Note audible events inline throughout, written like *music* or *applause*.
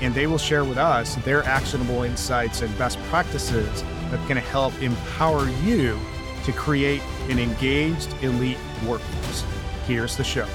and they will share with us their actionable insights and best practices that can help empower you to create an engaged elite workforce. Here's the show.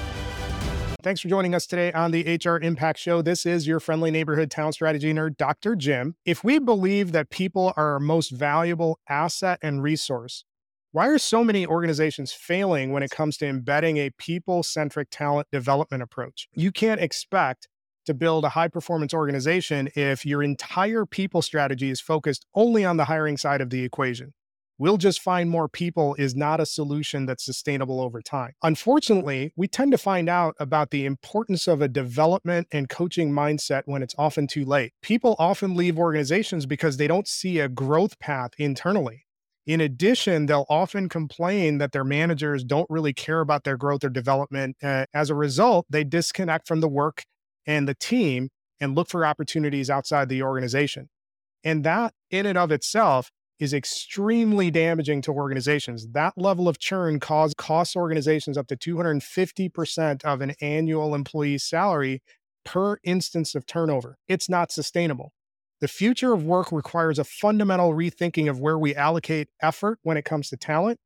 Thanks for joining us today on the HR Impact Show. This is your friendly neighborhood talent strategy nerd, Dr. Jim. If we believe that people are our most valuable asset and resource, why are so many organizations failing when it comes to embedding a people centric talent development approach? You can't expect to build a high performance organization if your entire people strategy is focused only on the hiring side of the equation. We'll just find more people is not a solution that's sustainable over time. Unfortunately, we tend to find out about the importance of a development and coaching mindset when it's often too late. People often leave organizations because they don't see a growth path internally. In addition, they'll often complain that their managers don't really care about their growth or development. Uh, as a result, they disconnect from the work and the team and look for opportunities outside the organization. And that, in and of itself, is extremely damaging to organizations. That level of churn cause, costs organizations up to 250% of an annual employee salary per instance of turnover. It's not sustainable. The future of work requires a fundamental rethinking of where we allocate effort when it comes to talent.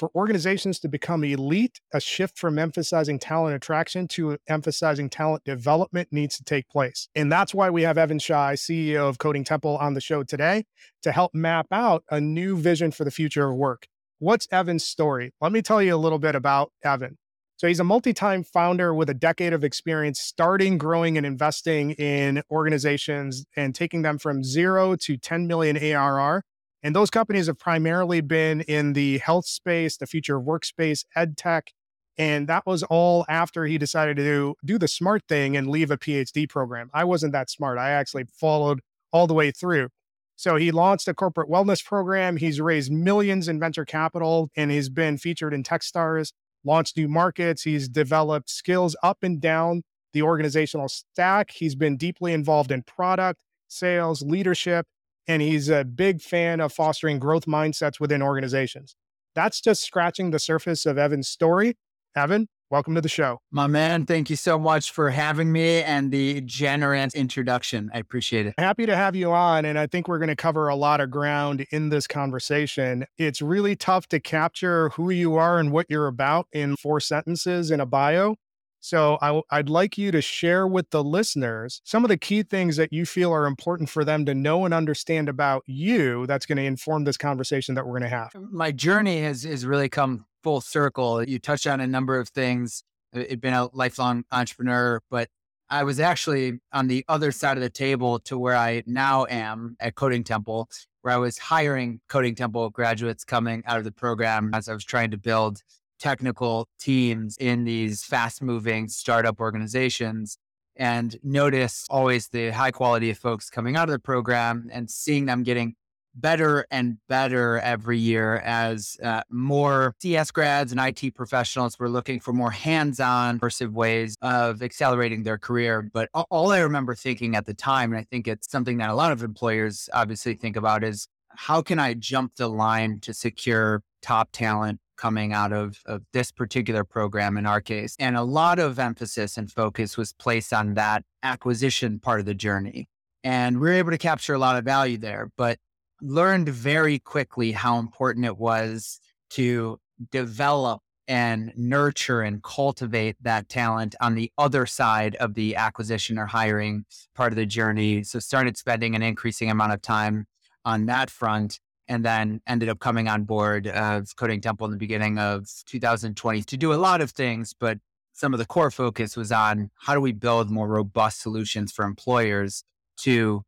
For organizations to become elite, a shift from emphasizing talent attraction to emphasizing talent development needs to take place. And that's why we have Evan Shy, CEO of Coding Temple, on the show today to help map out a new vision for the future of work. What's Evan's story? Let me tell you a little bit about Evan. So he's a multi time founder with a decade of experience starting, growing, and investing in organizations and taking them from zero to 10 million ARR. And those companies have primarily been in the health space, the future of workspace, ed tech. And that was all after he decided to do, do the smart thing and leave a PhD program. I wasn't that smart. I actually followed all the way through. So he launched a corporate wellness program. He's raised millions in venture capital and he's been featured in Techstars launched new markets. He's developed skills up and down the organizational stack. He's been deeply involved in product, sales, leadership, and he's a big fan of fostering growth mindsets within organizations. That's just scratching the surface of Evan's story. Evan, welcome to the show. My man, thank you so much for having me and the generous introduction. I appreciate it. Happy to have you on. And I think we're going to cover a lot of ground in this conversation. It's really tough to capture who you are and what you're about in four sentences in a bio. So I, would like you to share with the listeners some of the key things that you feel are important for them to know and understand about you that's going to inform this conversation that we're going to have. My journey has, has really come full circle. You touched on a number of things. I've been a lifelong entrepreneur, but I was actually on the other side of the table to where I now am at Coding Temple, where I was hiring Coding Temple graduates coming out of the program as I was trying to build technical teams in these fast moving startup organizations and notice always the high quality of folks coming out of the program and seeing them getting better and better every year as uh, more CS grads and IT professionals were looking for more hands-on, immersive ways of accelerating their career. But all I remember thinking at the time, and I think it's something that a lot of employers obviously think about, is how can I jump the line to secure top talent coming out of, of this particular program in our case? And a lot of emphasis and focus was placed on that acquisition part of the journey. And we were able to capture a lot of value there. But learned very quickly how important it was to develop and nurture and cultivate that talent on the other side of the acquisition or hiring part of the journey. So started spending an increasing amount of time on that front and then ended up coming on board of Coding Temple in the beginning of 2020 to do a lot of things, but some of the core focus was on how do we build more robust solutions for employers to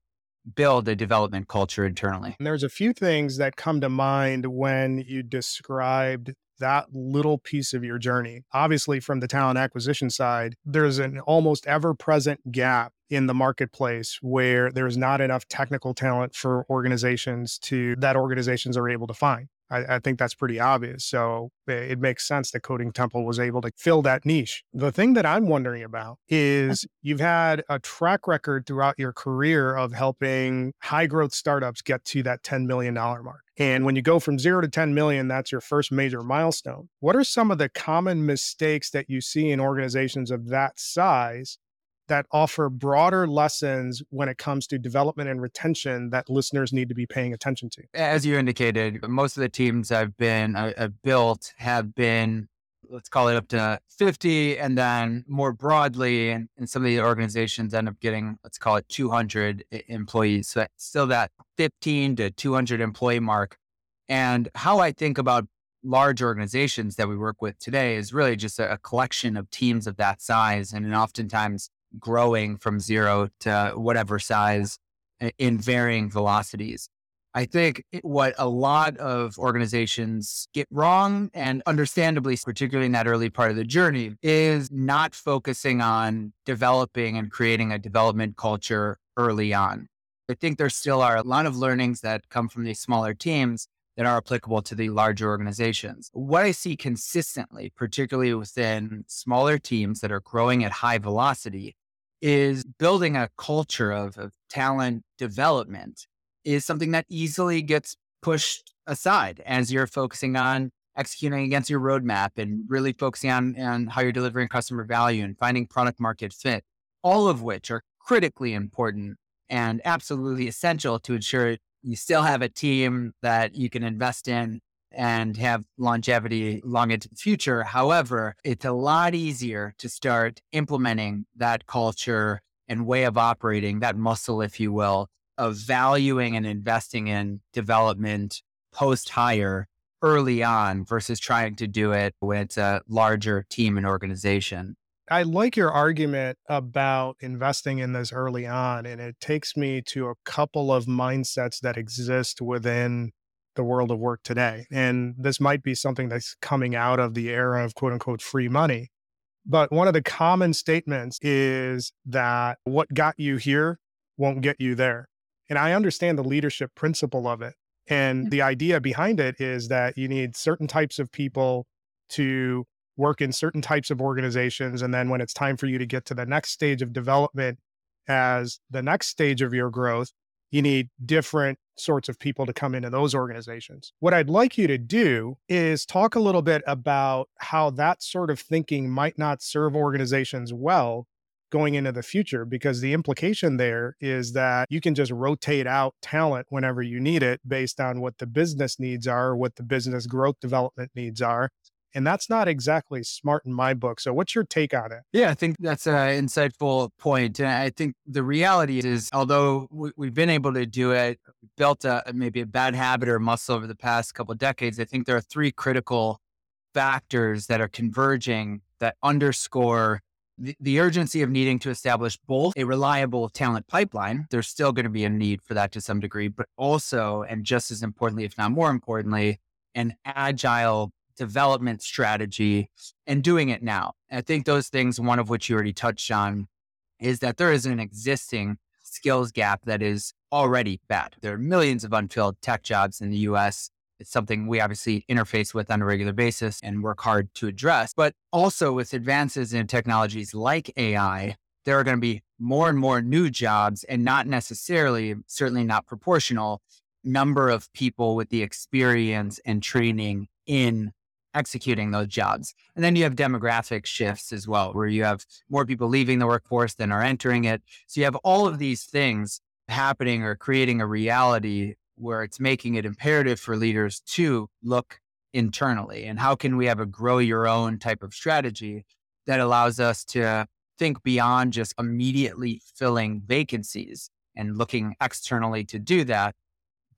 build a development culture internally. And there's a few things that come to mind when you described that little piece of your journey. Obviously, from the talent acquisition side, there's an almost ever present gap in the marketplace where there's not enough technical talent for organizations to that organizations are able to find. I, I, think that's pretty obvious. So eh, it makes sense that Coding Temple was able to fill that niche. The thing that I'm wondering about is you've had a track record throughout your career of helping high growth startups get to that $10 million mark. And when you go from zero to 10 million, that's your first major milestone. What are some of the common mistakes that you see in organizations of that size that offer broader lessons when it comes to development and retention that listeners need to be paying attention to? As you indicated, most of the teams I've been I've built have been let's call it up to 50 and then more broadly and, and some of the organizations end up getting let's call it 200 employees. So still that 15 to 200 employee mark. And how i think about large organizations that we work with today is really just a, a collection of teams of that size. And oftentimes growing from zero to whatever size in varying velocities. I think what a lot of organizations get wrong, and understandably, particularly in that early part of the journey, is not focusing on developing and creating a development culture early on. I think there still are a lot of learnings that come from these smaller teams that are applicable to the larger organizations. What I see consistently, particularly within smaller teams that are growing at high velocity, is building a culture of, of talent development is something that easily gets pushed aside as you're focusing on executing against your roadmap and really focusing on, on how you're delivering customer value and finding product market fit, all of which are critically important and absolutely essential to ensure you still have a team that you can invest in and have longevity long into the future. However, it's a lot easier to start implementing that culture and way of operating, that muscle, if you will, of valuing and investing in development post hire early on versus trying to do it when it's a larger team and organization. I like your argument about investing in this early on. And it takes me to a couple of mindsets that exist within the world of work today. And this might be something that's coming out of the era of quote unquote free money. But one of the common statements is that what got you here won't get you there. And I understand the leadership principle of it. And the idea behind it is that you need certain types of people to work in certain types of organizations. And then when it's time for you to get to the next stage of development as the next stage of your growth, you need different sorts of people to come into those organizations. What I'd like you to do is talk a little bit about how that sort of thinking might not serve organizations well going into the future because the implication there is that you can just rotate out talent whenever you need it based on what the business needs are, what the business growth development needs are. And that's not exactly smart in my book. So, what's your take on it? Yeah, I think that's an insightful point. And I think the reality is, although we, have been able to do it, built a maybe a bad habit or muscle over the past couple decades, I think there are three critical factors that are converging that underscore the, the urgency of needing to establish both a reliable talent pipeline. There's still going to be a need for that to some degree, but also, and just as importantly, if not more importantly, an agile development strategy and doing it now. I think those things, one of which you already touched on, is that there is an existing skills gap that is already bad. There are millions of unfilled tech jobs in the US. It's something we obviously interface with on a regular basis and work hard to address. But also with advances in technologies like AI, there are going to be more and more new jobs and not necessarily, certainly not proportional, number of people with the experience and training in executing those jobs. And then you have demographic shifts as well, where you have more people leaving the workforce than are entering it. So you have all of these things happening or creating a reality where it's making it imperative for leaders to look internally. And how can we have a grow your own type of strategy that allows us to think beyond just immediately filling vacancies and looking externally to do that,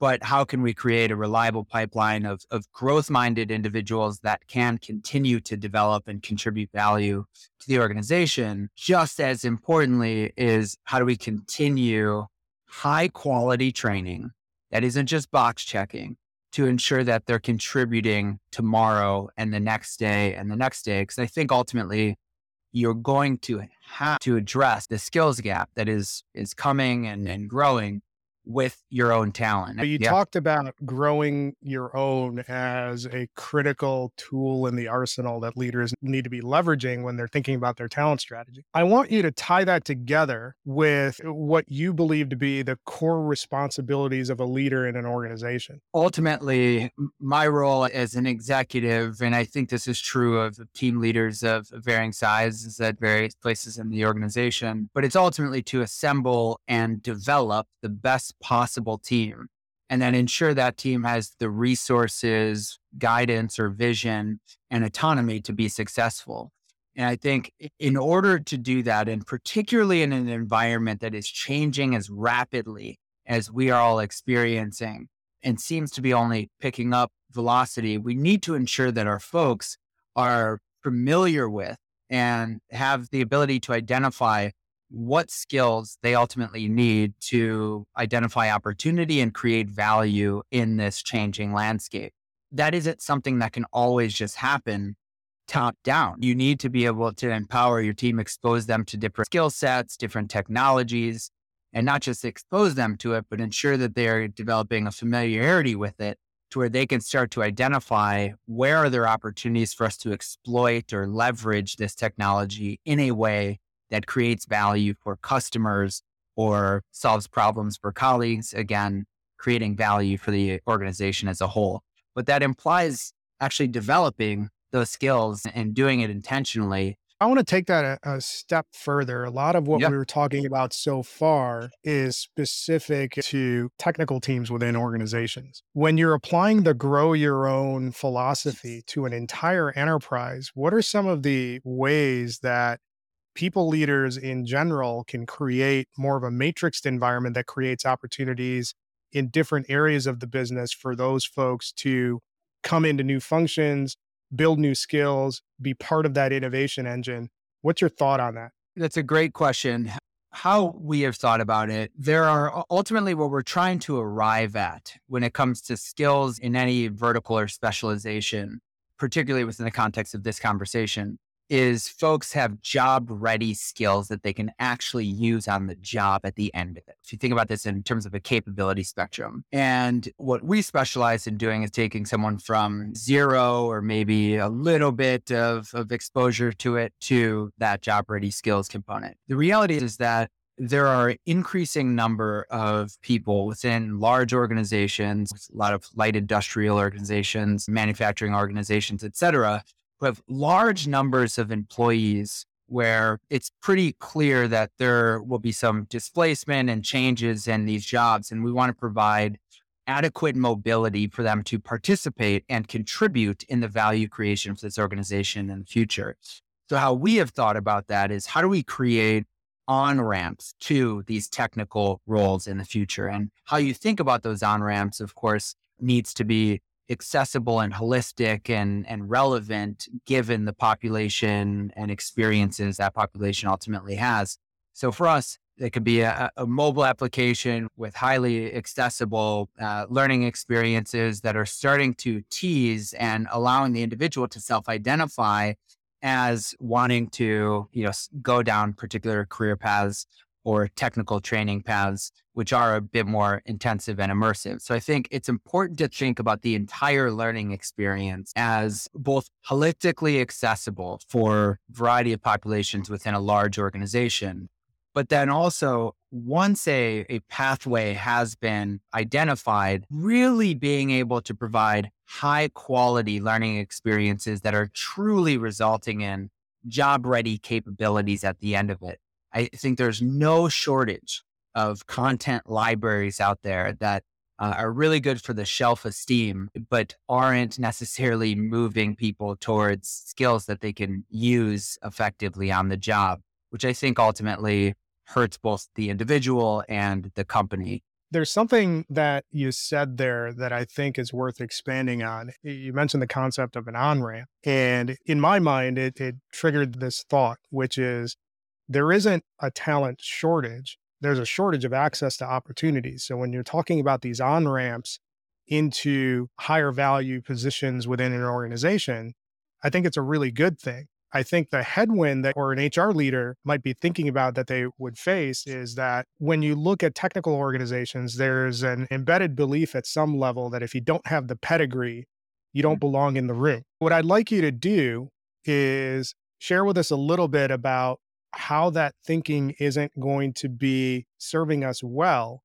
but how can we create a reliable pipeline of, of growth minded individuals that can continue to develop and contribute value to the organization? Just as importantly, is how do we continue high quality training that isn't just box checking to ensure that they're contributing tomorrow and the next day and the next day? Because I think ultimately, you're going to have to address the skills gap that is is coming and, and growing with your own talent. You yeah. talked about growing your own as a critical tool in the arsenal that leaders need to be leveraging when they're thinking about their talent strategy. I want you to tie that together with what you believe to be the core responsibilities of a leader in an organization. Ultimately, my role as an executive, and I think this is true of team leaders of varying sizes at various places in the organization, but it's ultimately to assemble and develop the best possible team and then ensure that team has the resources, guidance, or vision and autonomy to be successful. And I think in order to do that, and particularly in an environment that is changing as rapidly as we are all experiencing and seems to be only picking up velocity, we need to ensure that our folks are familiar with and have the ability to identify what skills they ultimately need to identify opportunity and create value in this changing landscape. That isn't something that can always just happen top down. You need to be able to empower your team, expose them to different skill sets, different technologies, and not just expose them to it, but ensure that they're developing a familiarity with it to where they can start to identify where are there opportunities for us to exploit or leverage this technology in a way that creates value for customers or solves problems for colleagues. Again, creating value for the organization as a whole. But that implies actually developing those skills and doing it intentionally. I want to take that a, a step further. A lot of what yep. we were talking about so far is specific to technical teams within organizations. When you're applying the grow your own philosophy to an entire enterprise, what are some of the ways that people leaders in general can create more of a matrixed environment that creates opportunities in different areas of the business for those folks to come into new functions, build new skills, be part of that innovation engine. What's your thought on that? That's a great question. How we have thought about it, there are ultimately what we're trying to arrive at when it comes to skills in any vertical or specialization, particularly within the context of this conversation is folks have job ready skills that they can actually use on the job at the end of it. If you think about this in terms of a capability spectrum. And what we specialize in doing is taking someone from zero or maybe a little bit of, of exposure to it to that job ready skills component. The reality is that there are increasing number of people within large organizations, a lot of light industrial organizations, manufacturing organizations, et cetera, have large numbers of employees where it's pretty clear that there will be some displacement and changes in these jobs. And we want to provide adequate mobility for them to participate and contribute in the value creation for this organization in the future. So, how we have thought about that is how do we create on ramps to these technical roles in the future? And how you think about those on ramps, of course, needs to be accessible and holistic and, and relevant given the population and experiences that population ultimately has. So for us, it could be a, a mobile application with highly accessible uh, learning experiences that are starting to tease and allowing the individual to self-identify as wanting to, you know, go down particular career paths or technical training paths, which are a bit more intensive and immersive. So I think it's important to think about the entire learning experience as both holistically accessible for a variety of populations within a large organization. But then also, once a, a pathway has been identified, really being able to provide high quality learning experiences that are truly resulting in job ready capabilities at the end of it. I think there's no shortage of content libraries out there that uh, are really good for the shelf esteem, but aren't necessarily moving people towards skills that they can use effectively on the job, which I think ultimately hurts both the individual and the company. There's something that you said there that I think is worth expanding on. You mentioned the concept of an on ramp. And in my mind, it, it triggered this thought, which is there isn't a talent shortage. There's a shortage of access to opportunities. So when you're talking about these on ramps into higher value positions within an organization, I think it's a really good thing. I think the headwind that or an HR leader might be thinking about that they would face is that when you look at technical organizations, there's an embedded belief at some level that if you don't have the pedigree, you don't mm. belong in the room. What I'd like you to do is share with us a little bit about how that thinking isn't going to be serving us well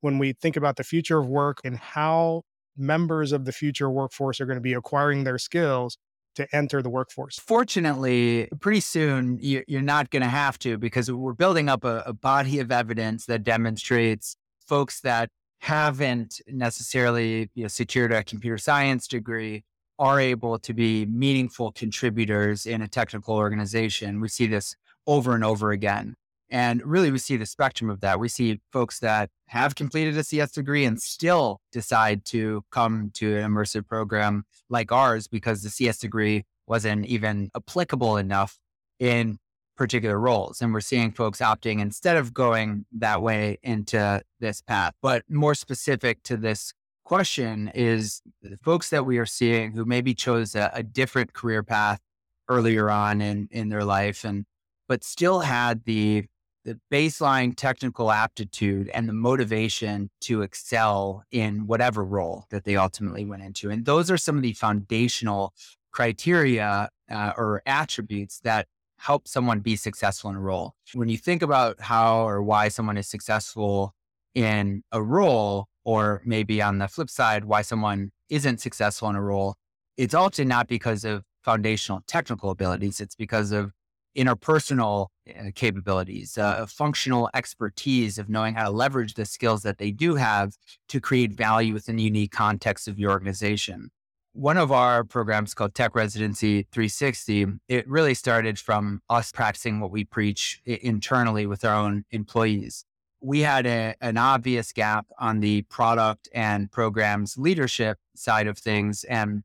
when we think about the future of work and how members of the future workforce are going to be acquiring their skills to enter the workforce? Fortunately, pretty soon you're not going to have to because we're building up a, body of evidence that demonstrates folks that haven't necessarily you know, secured a computer science degree are able to be meaningful contributors in a technical organization. We see this over and over again. And really, we see the spectrum of that. We see folks that have completed a CS degree and still decide to come to an immersive program like ours because the CS degree wasn't even applicable enough in particular roles. And we're seeing folks opting instead of going that way into this path. But more specific to this question is the folks that we are seeing who maybe chose a, a different career path earlier on in, in their life and but still had the the baseline technical aptitude and the motivation to excel in whatever role that they ultimately went into. And those are some of the foundational criteria uh, or attributes that help someone be successful in a role. When you think about how or why someone is successful in a role, or maybe on the flip side, why someone isn't successful in a role, it's often not because of foundational technical abilities. It's because of interpersonal uh, capabilities, uh, functional expertise of knowing how to leverage the skills that they do have to create value within the unique context of your organization. One of our programs called Tech Residency 360, it really started from us practicing what we preach internally with our own employees. We had a, an obvious gap on the product and programs leadership side of things. And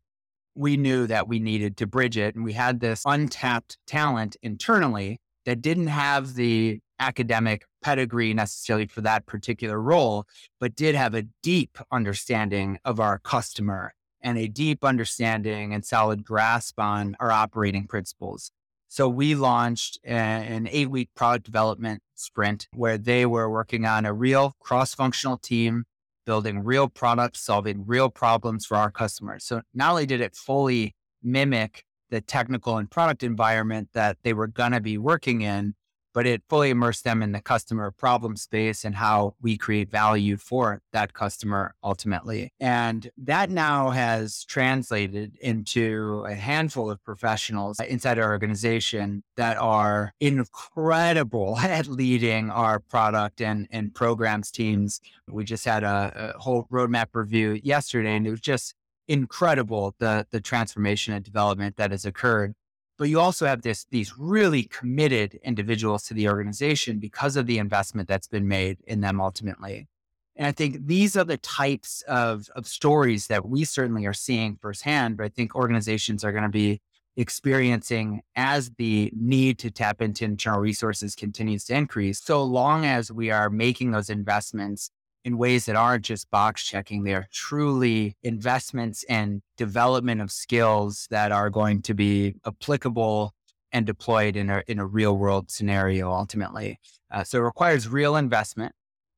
we knew that we needed to bridge it. And we had this untapped talent internally that didn't have the academic pedigree necessarily for that particular role, but did have a deep understanding of our customer and a deep understanding and solid grasp on our operating principles. So we launched an eight week product development sprint where they were working on a real cross functional team building real products, solving real problems for our customers. So not only did it fully mimic the technical and product environment that they were going to be working in, but it fully immersed them in the customer problem space and how we create value for that customer ultimately. And that now has translated into a handful of professionals inside our organization that are incredible *laughs* at leading our product and, and programs teams. We just had a, a whole roadmap review yesterday, and it was just incredible the the transformation and development that has occurred but you also have this these really committed individuals to the organization because of the investment that's been made in them ultimately. And I think these are the types of, of stories that we certainly are seeing firsthand, but I think organizations are going to be experiencing as the need to tap into internal resources continues to increase. So long as we are making those investments in ways that aren't just box checking. They're truly investments and development of skills that are going to be applicable and deployed in a, in a real world scenario ultimately. Uh, so it requires real investment,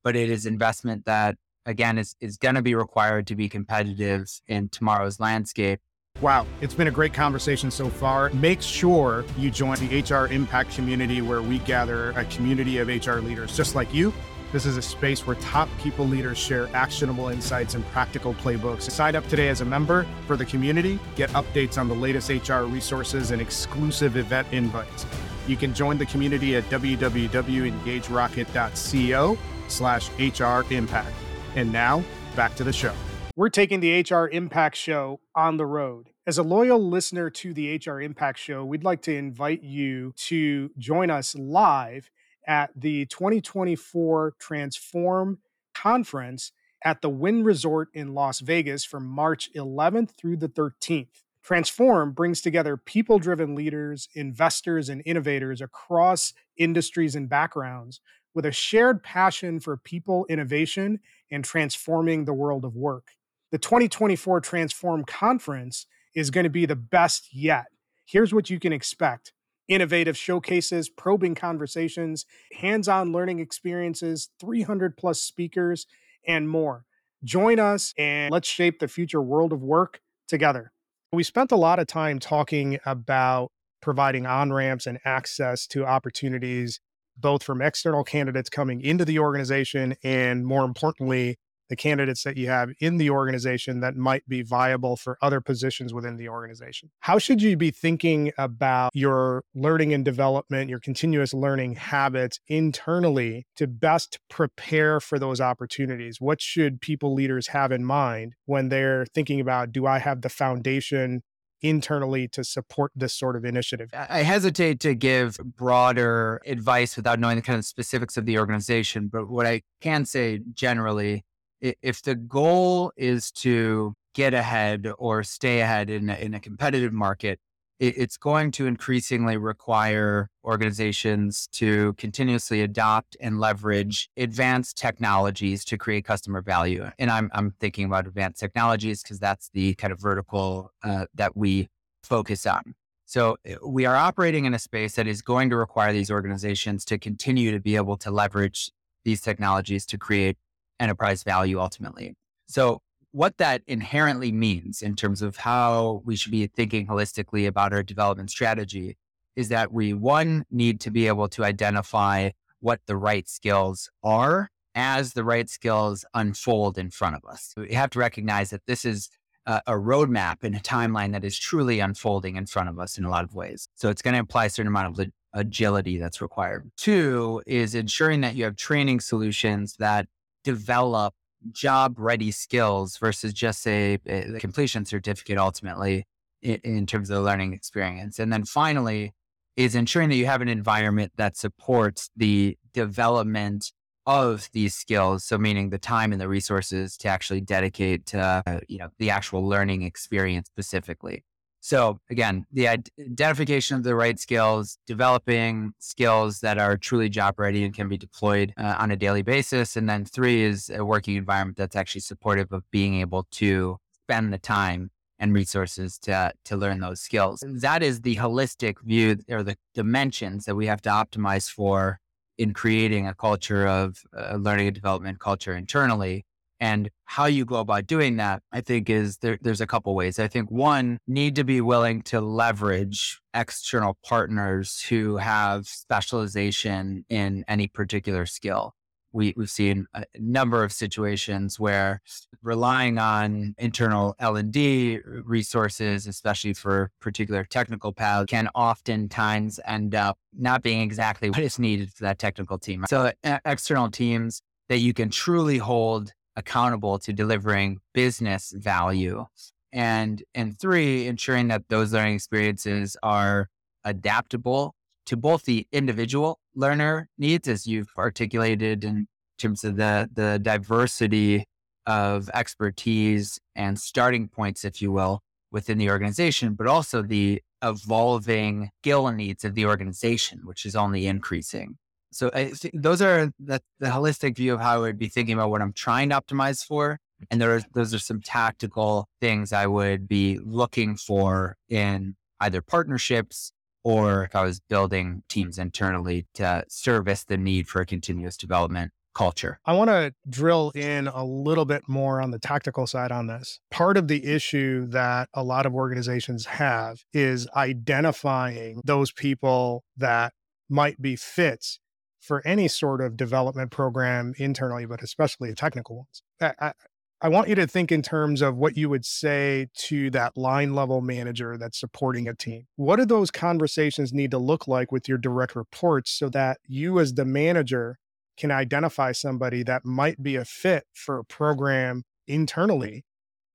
but it is investment that, again, is, is going to be required to be competitive in tomorrow's landscape. Wow, it's been a great conversation so far. Make sure you join the HR Impact community where we gather a community of HR leaders just like you this is a space where top people leaders share actionable insights and practical playbooks. Sign up today as a member for the community, get updates on the latest HR resources and exclusive event invites. You can join the community at www.engagerocket.co slash HR impact. And now, back to the show. We're taking the HR Impact Show on the road. As a loyal listener to the HR Impact Show, we'd like to invite you to join us live at the 2024 Transform Conference at the Wynn Resort in Las Vegas from March 11th through the 13th. Transform brings together people driven leaders, investors, and innovators across industries and backgrounds with a shared passion for people innovation and transforming the world of work. The 2024 Transform Conference is going to be the best yet. Here's what you can expect innovative showcases, probing conversations, hands on learning experiences, 300 plus speakers, and more. Join us and let's shape the future world of work together. We spent a lot of time talking about providing on ramps and access to opportunities, both from external candidates coming into the organization and more importantly, the candidates that you have in the organization that might be viable for other positions within the organization. How should you be thinking about your learning and development, your continuous learning habits internally to best prepare for those opportunities? What should people leaders have in mind when they're thinking about do I have the foundation internally to support this sort of initiative? I hesitate to give broader advice without knowing the kind of specifics of the organization, but what I can say generally if the goal is to get ahead or stay ahead in a, in a competitive market, it's going to increasingly require organizations to continuously adopt and leverage advanced technologies to create customer value. And I'm, I'm thinking about advanced technologies because that's the kind of vertical uh, that we focus on. So uh, we are operating in a space that is going to require these organizations to continue to be able to leverage these technologies to create enterprise value ultimately. So, what that inherently means in terms of how we should be thinking holistically about our development strategy is that we, one, need to be able to identify what the right skills are as the right skills unfold in front of us. We have to recognize that this is a, a roadmap and a timeline that is truly unfolding in front of us in a lot of ways. So it's going to imply a certain amount of agility that's required. Two is ensuring that you have training solutions that develop job ready skills versus just say a completion certificate ultimately in, in, terms of the learning experience. And then finally is ensuring that you have an environment that supports the development of these skills. So meaning the time and the resources to actually dedicate to, uh, you know, the actual learning experience specifically. So again, the identification of the right skills, developing skills that are truly job ready and can be deployed uh, on a daily basis. And then three is a working environment that's actually supportive of being able to spend the time and resources to, to learn those skills. That is the holistic view or the dimensions that we have to optimize for in creating a culture of uh, learning and development culture internally and how you go about doing that, I think is there, there's a couple ways. I think one, need to be willing to leverage external partners who have specialization in any particular skill. We, we've seen a number of situations where relying on internal L&D resources, especially for particular technical paths, can oftentimes end up not being exactly what is needed for that technical team. So external teams that you can truly hold accountable to delivering business value. And and three, ensuring that those learning experiences are adaptable to both the individual learner needs, as you've articulated in terms of the the diversity of expertise and starting points, if you will, within the organization, but also the evolving skill needs of the organization, which is only increasing. So I think those are the, the holistic view of how I would be thinking about what I'm trying to optimize for. And there are, those are some tactical things I would be looking for in either partnerships or if I was building teams internally to service the need for a continuous development culture. I want to drill in a little bit more on the tactical side on this. Part of the issue that a lot of organizations have is identifying those people that might be fits for any sort of development program internally, but especially technical ones. I, I, I want you to think in terms of what you would say to that line level manager that's supporting a team. What do those conversations need to look like with your direct reports so that you, as the manager, can identify somebody that might be a fit for a program internally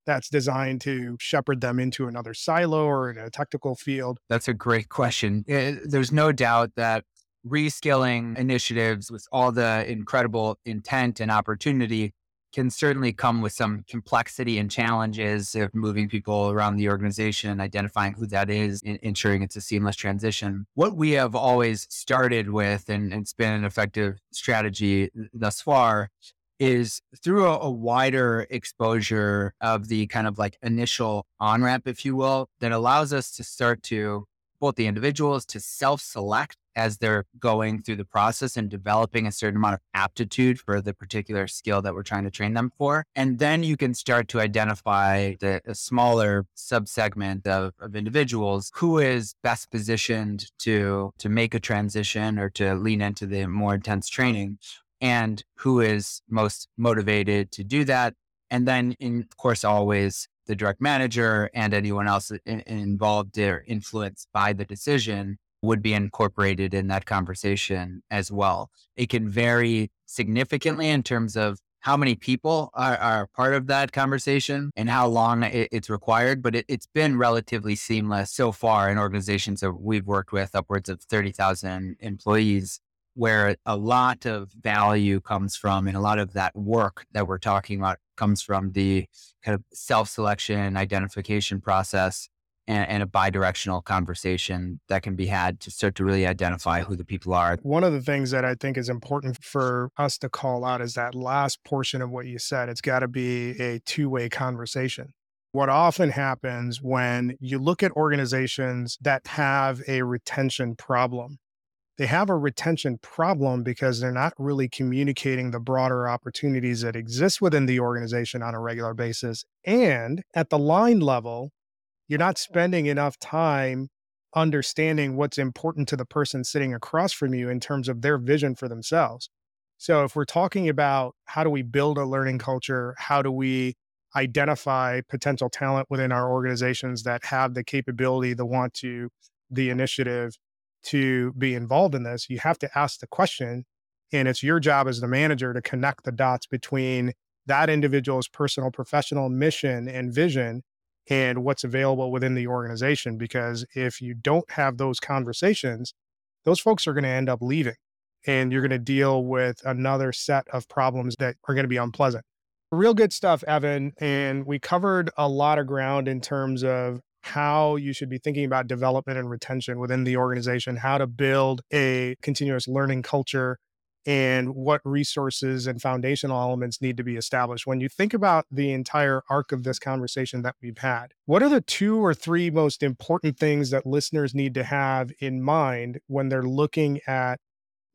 that's designed to shepherd them into another silo or in a technical field? That's a great question. Eh, there's no doubt that reskilling initiatives with all the incredible intent and opportunity can certainly come with some complexity and challenges of moving people around the organization, identifying who that is, and ensuring it's a seamless transition. What we have always started with, and it's been an effective strategy thus far, is through a, a wider exposure of the kind of like initial on ramp, if you will, that allows us to start to both the individuals to self select as they're going through the process and developing a certain amount of aptitude for the particular skill that we're trying to train them for. And then you can start to identify the smaller subsegment of, of individuals who is best positioned to to make a transition or to lean into the more intense training and who is most motivated to do that. And then, in, of course, always the direct manager and anyone else in, involved or influenced by the decision would be incorporated in that conversation as well. It can vary significantly in terms of how many people are, are part of that conversation and how long it, it's required, but it, has been relatively seamless so far in organizations that we've worked with, upwards of 30,000 employees where a lot of value comes from and a lot of that work that we're talking about comes from the kind of self-selection identification process and, and, a bi-directional conversation that can be had to start to really identify who the people are one of the things that i think is important for us to call out is that last portion of what you said it's got to be a two-way conversation what often happens when you look at organizations that have a retention problem they have a retention problem because they're not really communicating the broader opportunities that exist within the organization on a regular basis. And at the line level, you're not spending enough time understanding what's important to the person sitting across from you in terms of their vision for themselves. So, if we're talking about how do we build a learning culture, how do we identify potential talent within our organizations that have the capability, the want to, the initiative to be involved in this, you have to ask the question. And it's your job as the manager to connect the dots between that individual's personal, professional mission and vision and what's available within the organization. Because if you don't have those conversations, those folks are going to end up leaving and you're going to deal with another set of problems that are going to be unpleasant. Real good stuff, Evan. And we covered a lot of ground in terms of how you should be thinking about development and retention within the organization, how to build a continuous learning culture, and what resources and foundational elements need to be established. When you think about the entire arc of this conversation that we've had, what are the two or three most important things that listeners need to have in mind when they're looking at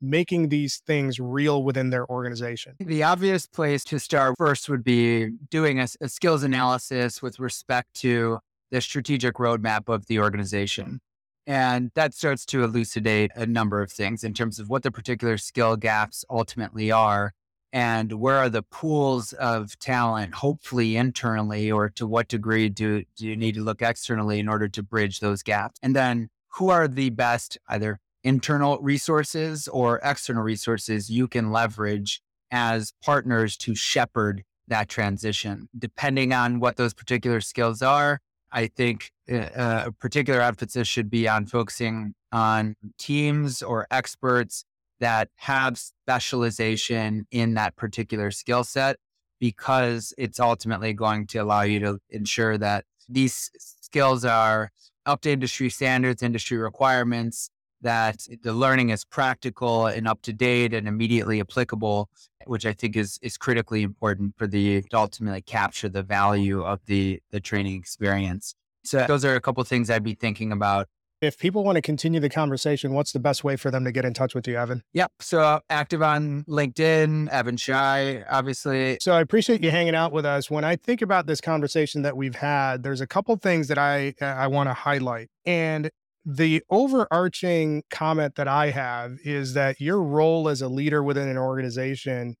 making these things real within their organization? The obvious place to start first would be doing a, a skills analysis with respect to the strategic roadmap of the organization. And that starts to elucidate a number of things in terms of what the particular skill gaps ultimately are and where are the pools of talent, hopefully internally, or to what degree do, do you need to look externally in order to bridge those gaps? And then who are the best either internal resources or external resources you can leverage as partners to shepherd that transition, depending on what those particular skills are I think uh, uh, a particular emphasis should be on focusing on teams or experts that have specialization in that particular skill set because it's ultimately going to allow you to ensure that these skills are up to industry standards, industry requirements, that the learning is practical and up to date and immediately applicable, which I think is is critically important for the to ultimately capture the value of the the training experience. So those are a couple things I'd be thinking about. If people want to continue the conversation, what's the best way for them to get in touch with you, Evan? Yep. So active on LinkedIn, Evan Shy, obviously. So I appreciate you hanging out with us. When I think about this conversation that we've had, there's a couple things that I I want to highlight. And the overarching comment that I have is that your role as a leader within an organization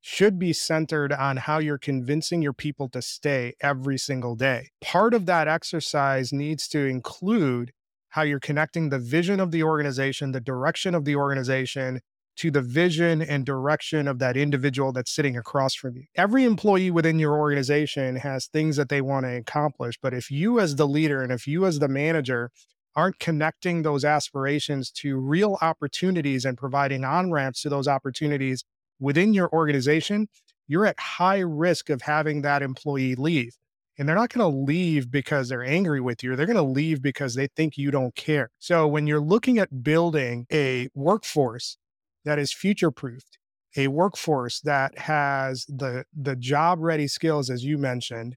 should be centered on how you're convincing your people to stay every single day. Part of that exercise needs to include how you're connecting the vision of the organization, the direction of the organization, to the vision and direction of that individual that's sitting across from you. Every employee within your organization has things that they want to accomplish. But if you, as the leader, and if you, as the manager, aren't connecting those aspirations to real opportunities and providing on ramps to those opportunities within your organization, you're at high risk of having that employee leave. And they're not going to leave because they're angry with you. They're going to leave because they think you don't care. So when you're looking at building a workforce that is future proofed, a workforce that has the the job ready skills as you mentioned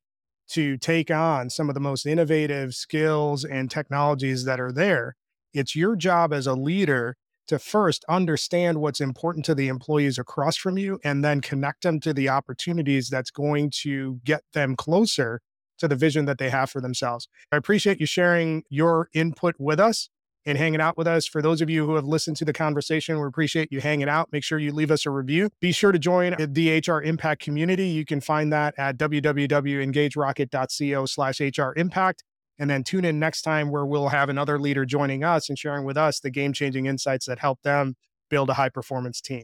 to take on some of the most innovative skills and technologies that are there, It's your job as a leader to first understand what's important to the employees across from you and then connect them to the opportunities that's going to get them closer to the vision that they have for themselves. I appreciate you sharing your input with us and hanging out with us. For those of you who have listened to the conversation, we appreciate you hanging out. Make sure you leave us a review. Be sure to join the HR Impact community. You can find that at www.engagerocket.co slash HR Impact. And then tune in next time where we'll have another leader joining us and sharing with us the game changing insights that help them build a high performance team.